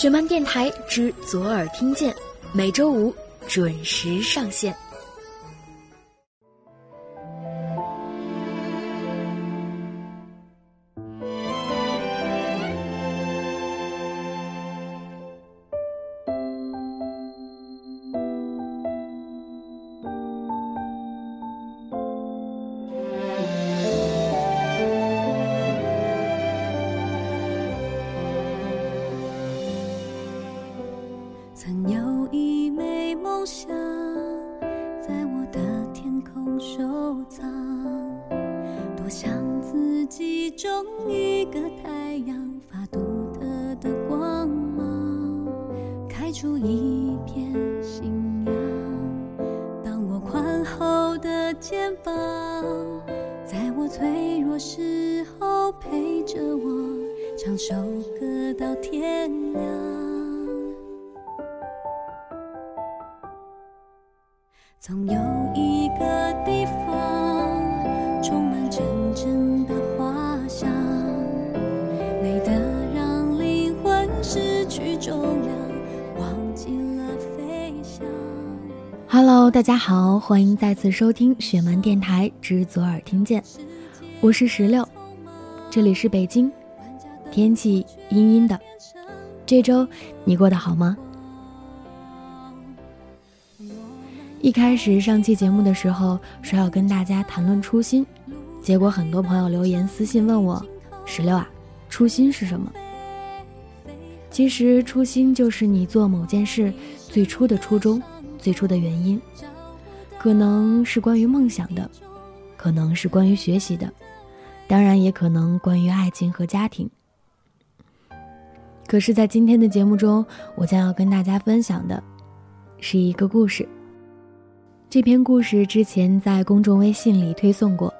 雪漫电台之左耳听见，每周五准时上线。梦想在我的天空收藏多想自己种一个太阳发独特的光芒开出一片新当我宽厚的肩膀在我脆弱时候陪着我唱首歌到天亮总有一个地方充满真正的花香，美得让灵魂失去重量，忘记了飞翔。Hello，大家好，欢迎再次收听雪漫电台之左耳听见，我是石榴，这里是北京，天气阴阴的，这周你过得好吗？一开始上期节目的时候说要跟大家谈论初心，结果很多朋友留言私信问我：“石榴啊，初心是什么？”其实初心就是你做某件事最初的初衷、最初的原因，可能是关于梦想的，可能是关于学习的，当然也可能关于爱情和家庭。可是，在今天的节目中，我将要跟大家分享的是一个故事。这篇故事之前在公众微信里推送过，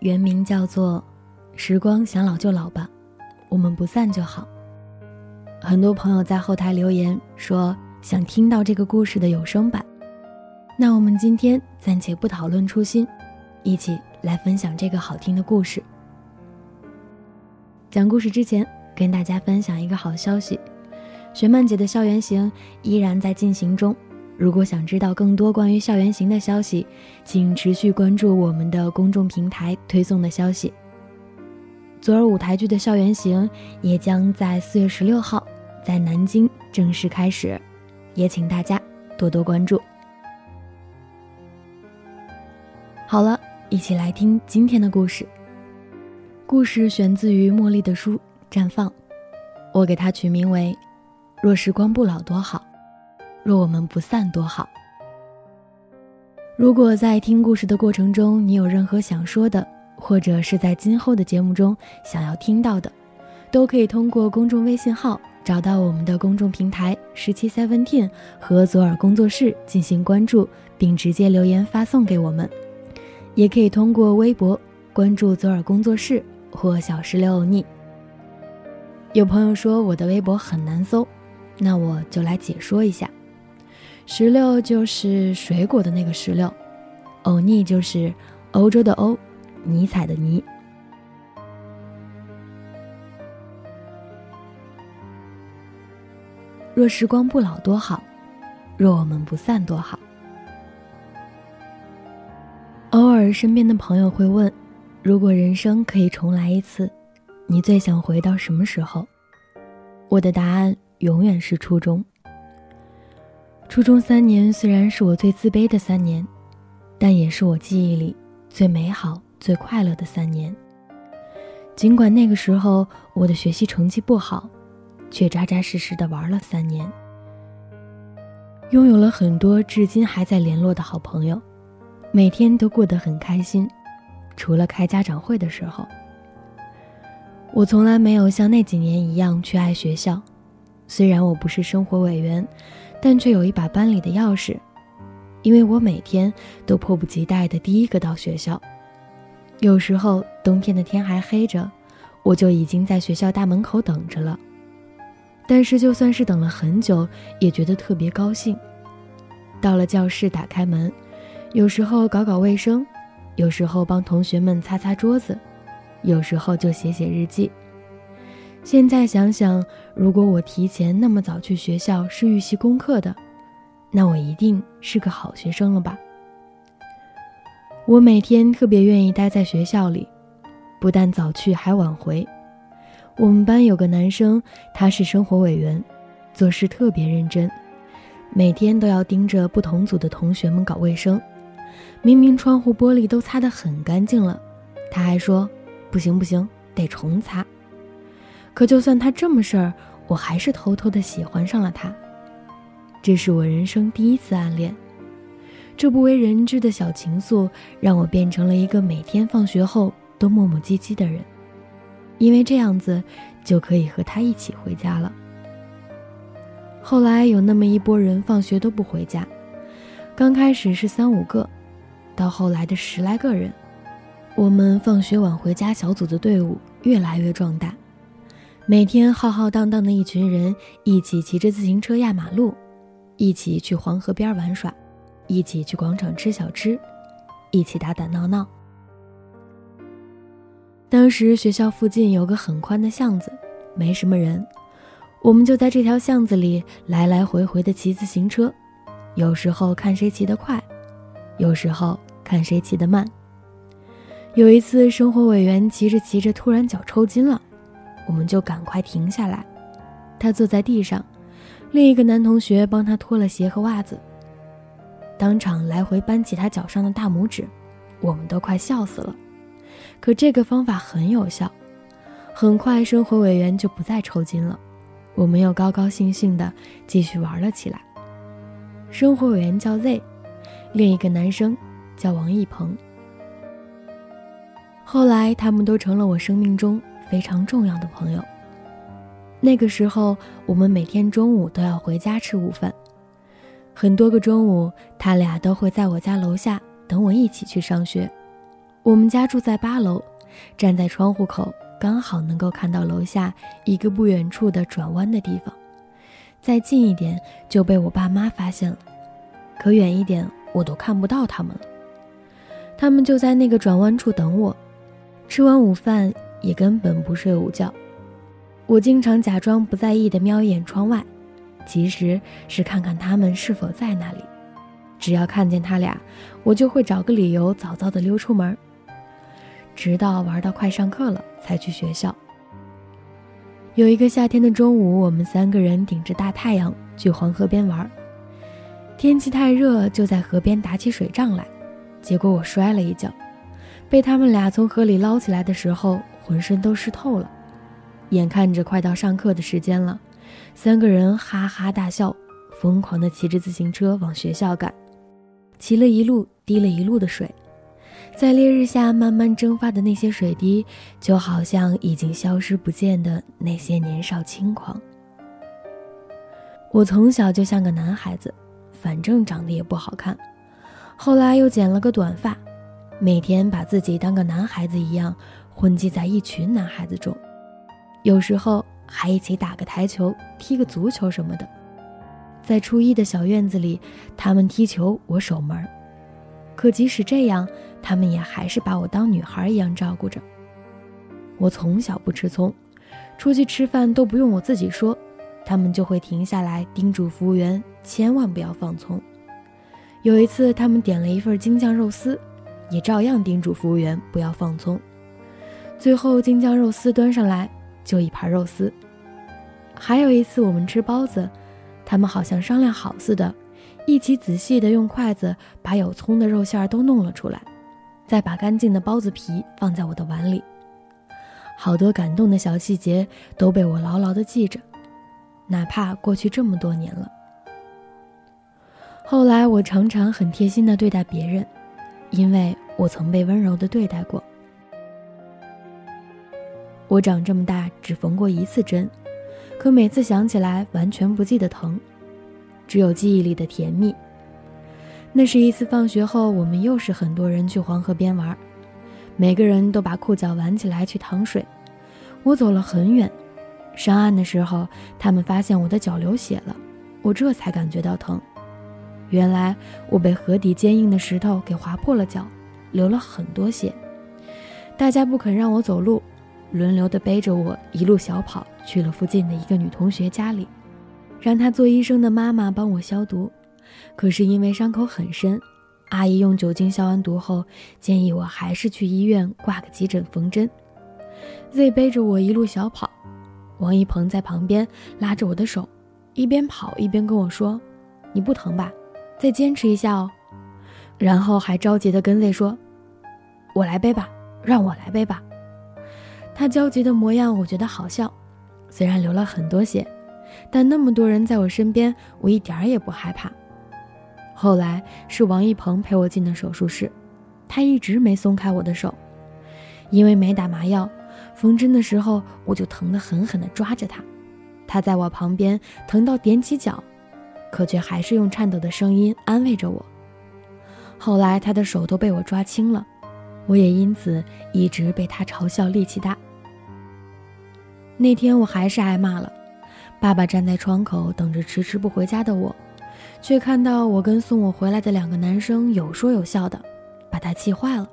原名叫做《时光想老就老吧，我们不散就好》。很多朋友在后台留言说想听到这个故事的有声版。那我们今天暂且不讨论初心，一起来分享这个好听的故事。讲故事之前，跟大家分享一个好消息：雪曼姐的校园行依然在进行中。如果想知道更多关于校园行的消息，请持续关注我们的公众平台推送的消息。左耳舞台剧的校园行也将在四月十六号在南京正式开始，也请大家多多关注。好了，一起来听今天的故事。故事选自于茉莉的书《绽放》，我给它取名为《若时光不老多好》。若我们不散多好。如果在听故事的过程中，你有任何想说的，或者是在今后的节目中想要听到的，都可以通过公众微信号找到我们的公众平台十七 seventeen 和左耳工作室进行关注，并直接留言发送给我们。也可以通过微博关注左耳工作室或小石榴欧尼。有朋友说我的微博很难搜，那我就来解说一下。石榴就是水果的那个石榴，欧尼就是欧洲的欧，尼采的尼。若时光不老多好，若我们不散多好。偶尔身边的朋友会问：如果人生可以重来一次，你最想回到什么时候？我的答案永远是初中。初中三年虽然是我最自卑的三年，但也是我记忆里最美好、最快乐的三年。尽管那个时候我的学习成绩不好，却扎扎实实的玩了三年，拥有了很多至今还在联络的好朋友，每天都过得很开心，除了开家长会的时候。我从来没有像那几年一样去爱学校，虽然我不是生活委员。但却有一把班里的钥匙，因为我每天都迫不及待的第一个到学校。有时候冬天的天还黑着，我就已经在学校大门口等着了。但是就算是等了很久，也觉得特别高兴。到了教室，打开门，有时候搞搞卫生，有时候帮同学们擦擦桌子，有时候就写写日记。现在想想，如果我提前那么早去学校是预习功课的，那我一定是个好学生了吧？我每天特别愿意待在学校里，不但早去还晚回。我们班有个男生，他是生活委员，做事特别认真，每天都要盯着不同组的同学们搞卫生。明明窗户玻璃都擦得很干净了，他还说：“不行不行，得重擦。”可就算他这么事儿，我还是偷偷的喜欢上了他。这是我人生第一次暗恋。这不为人知的小情愫，让我变成了一个每天放学后都磨磨唧唧的人，因为这样子就可以和他一起回家了。后来有那么一拨人放学都不回家，刚开始是三五个，到后来的十来个人，我们放学晚回家小组的队伍越来越壮大，每天浩浩荡荡的一群人一起骑着自行车压马路，一起去黄河边玩耍。一起去广场吃小吃，一起打打闹闹。当时学校附近有个很宽的巷子，没什么人，我们就在这条巷子里来来回回的骑自行车，有时候看谁骑得快，有时候看谁骑得慢。有一次，生活委员骑着骑着突然脚抽筋了，我们就赶快停下来，他坐在地上，另一个男同学帮他脱了鞋和袜子。当场来回扳起他脚上的大拇指，我们都快笑死了。可这个方法很有效，很快生活委员就不再抽筋了，我们又高高兴兴地继续玩了起来。生活委员叫 Z，另一个男生叫王一鹏。后来他们都成了我生命中非常重要的朋友。那个时候，我们每天中午都要回家吃午饭。很多个中午，他俩都会在我家楼下等我一起去上学。我们家住在八楼，站在窗户口刚好能够看到楼下一个不远处的转弯的地方。再近一点就被我爸妈发现了，可远一点我都看不到他们了。他们就在那个转弯处等我，吃完午饭也根本不睡午觉。我经常假装不在意地瞄一眼窗外。其实是看看他们是否在那里，只要看见他俩，我就会找个理由早早的溜出门，直到玩到快上课了才去学校。有一个夏天的中午，我们三个人顶着大太阳去黄河边玩，天气太热，就在河边打起水仗来，结果我摔了一跤，被他们俩从河里捞起来的时候，浑身都湿透了。眼看着快到上课的时间了。三个人哈哈大笑，疯狂地骑着自行车往学校赶，骑了一路滴了一路的水，在烈日下慢慢蒸发的那些水滴，就好像已经消失不见的那些年少轻狂。我从小就像个男孩子，反正长得也不好看，后来又剪了个短发，每天把自己当个男孩子一样混迹在一群男孩子中，有时候。还一起打个台球、踢个足球什么的，在初一的小院子里，他们踢球，我守门。可即使这样，他们也还是把我当女孩一样照顾着。我从小不吃葱，出去吃饭都不用我自己说，他们就会停下来叮嘱服务员千万不要放葱。有一次，他们点了一份京酱肉丝，也照样叮嘱服务员不要放葱。最后，京酱肉丝端上来。就一盘肉丝。还有一次，我们吃包子，他们好像商量好似的，一起仔细的用筷子把有葱的肉馅都弄了出来，再把干净的包子皮放在我的碗里。好多感动的小细节都被我牢牢的记着，哪怕过去这么多年了。后来我常常很贴心的对待别人，因为我曾被温柔的对待过。我长这么大只缝过一次针，可每次想起来完全不记得疼，只有记忆里的甜蜜。那是一次放学后，我们又是很多人去黄河边玩，每个人都把裤脚挽起来去淌水。我走了很远，上岸的时候，他们发现我的脚流血了，我这才感觉到疼。原来我被河底坚硬的石头给划破了脚，流了很多血。大家不肯让我走路。轮流的背着我一路小跑，去了附近的一个女同学家里，让她做医生的妈妈帮我消毒。可是因为伤口很深，阿姨用酒精消完毒后，建议我还是去医院挂个急诊缝针。Z 背着我一路小跑，王一鹏在旁边拉着我的手，一边跑一边跟我说：“你不疼吧？再坚持一下哦。”然后还着急地跟 Z 说：“我来背吧，让我来背吧。”他焦急的模样，我觉得好笑。虽然流了很多血，但那么多人在我身边，我一点儿也不害怕。后来是王一鹏陪我进的手术室，他一直没松开我的手，因为没打麻药，缝针的时候我就疼得狠狠地抓着他。他在我旁边疼到踮起脚，可却还是用颤抖的声音安慰着我。后来他的手都被我抓青了，我也因此一直被他嘲笑力气大。那天我还是挨骂了，爸爸站在窗口等着迟迟不回家的我，却看到我跟送我回来的两个男生有说有笑的，把他气坏了。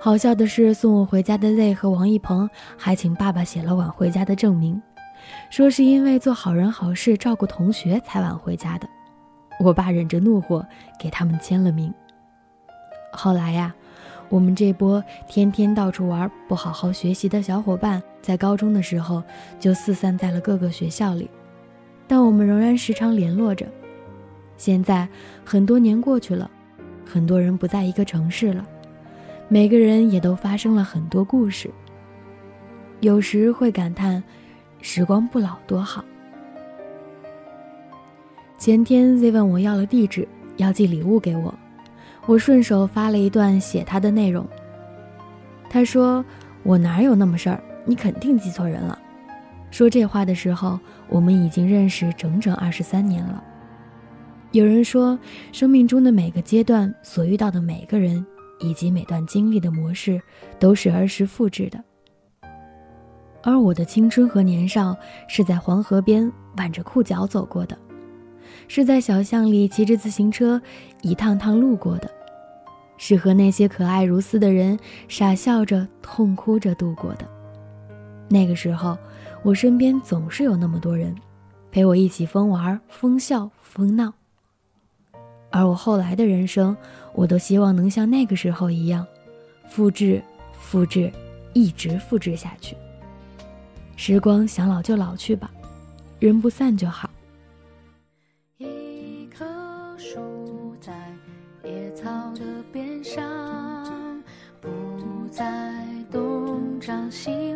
好笑的是，送我回家的 Z 和王一鹏还请爸爸写了晚回家的证明，说是因为做好人好事照顾同学才晚回家的。我爸忍着怒火给他们签了名。后来呀。我们这波天天到处玩、不好好学习的小伙伴，在高中的时候就四散在了各个学校里，但我们仍然时常联络着。现在很多年过去了，很多人不在一个城市了，每个人也都发生了很多故事。有时会感叹，时光不老多好。前天 Z 问我要了地址，要寄礼物给我。我顺手发了一段写他的内容。他说：“我哪有那么事儿？你肯定记错人了。”说这话的时候，我们已经认识整整二十三年了。有人说，生命中的每个阶段所遇到的每个人，以及每段经历的模式，都是儿时复制的。而我的青春和年少，是在黄河边挽着裤脚走过的，是在小巷里骑着自行车一趟趟路过的。是和那些可爱如斯的人傻笑着、痛哭着度过的。那个时候，我身边总是有那么多人，陪我一起疯玩、疯笑、疯闹。而我后来的人生，我都希望能像那个时候一样，复制、复制，一直复制下去。时光想老就老去吧，人不散就好。希望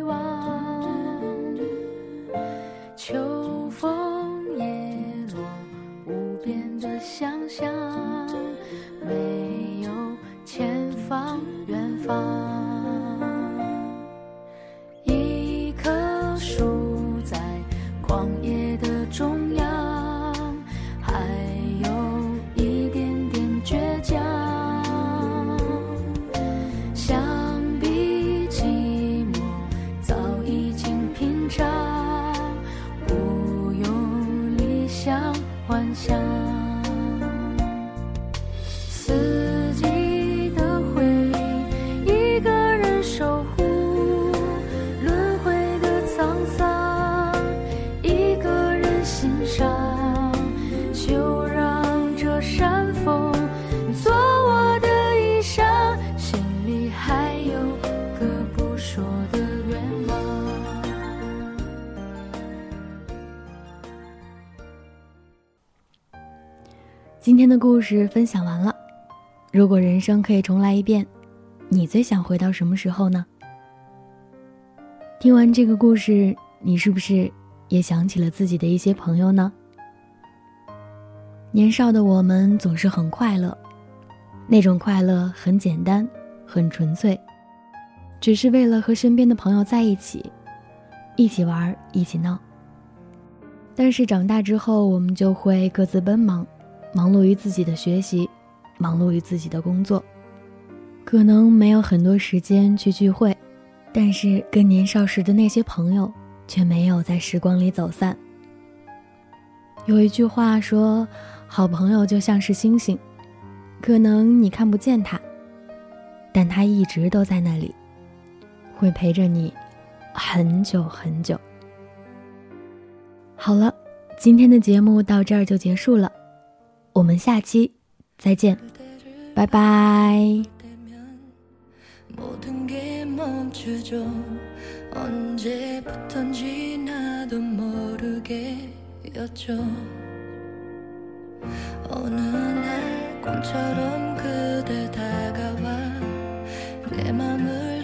天的故事分享完了。如果人生可以重来一遍，你最想回到什么时候呢？听完这个故事，你是不是也想起了自己的一些朋友呢？年少的我们总是很快乐，那种快乐很简单，很纯粹，只是为了和身边的朋友在一起，一起玩，一起闹。但是长大之后，我们就会各自奔忙。忙碌于自己的学习，忙碌于自己的工作，可能没有很多时间去聚会，但是跟年少时的那些朋友却没有在时光里走散。有一句话说：“好朋友就像是星星，可能你看不见他，但他一直都在那里，会陪着你很久很久。”好了，今天的节目到这儿就结束了，我们下期再见，拜拜。 모든 게 멈추죠. 언제부턴지 나도 모르게였죠. 어느 날 꿈처럼 그대 다가와 내 맘을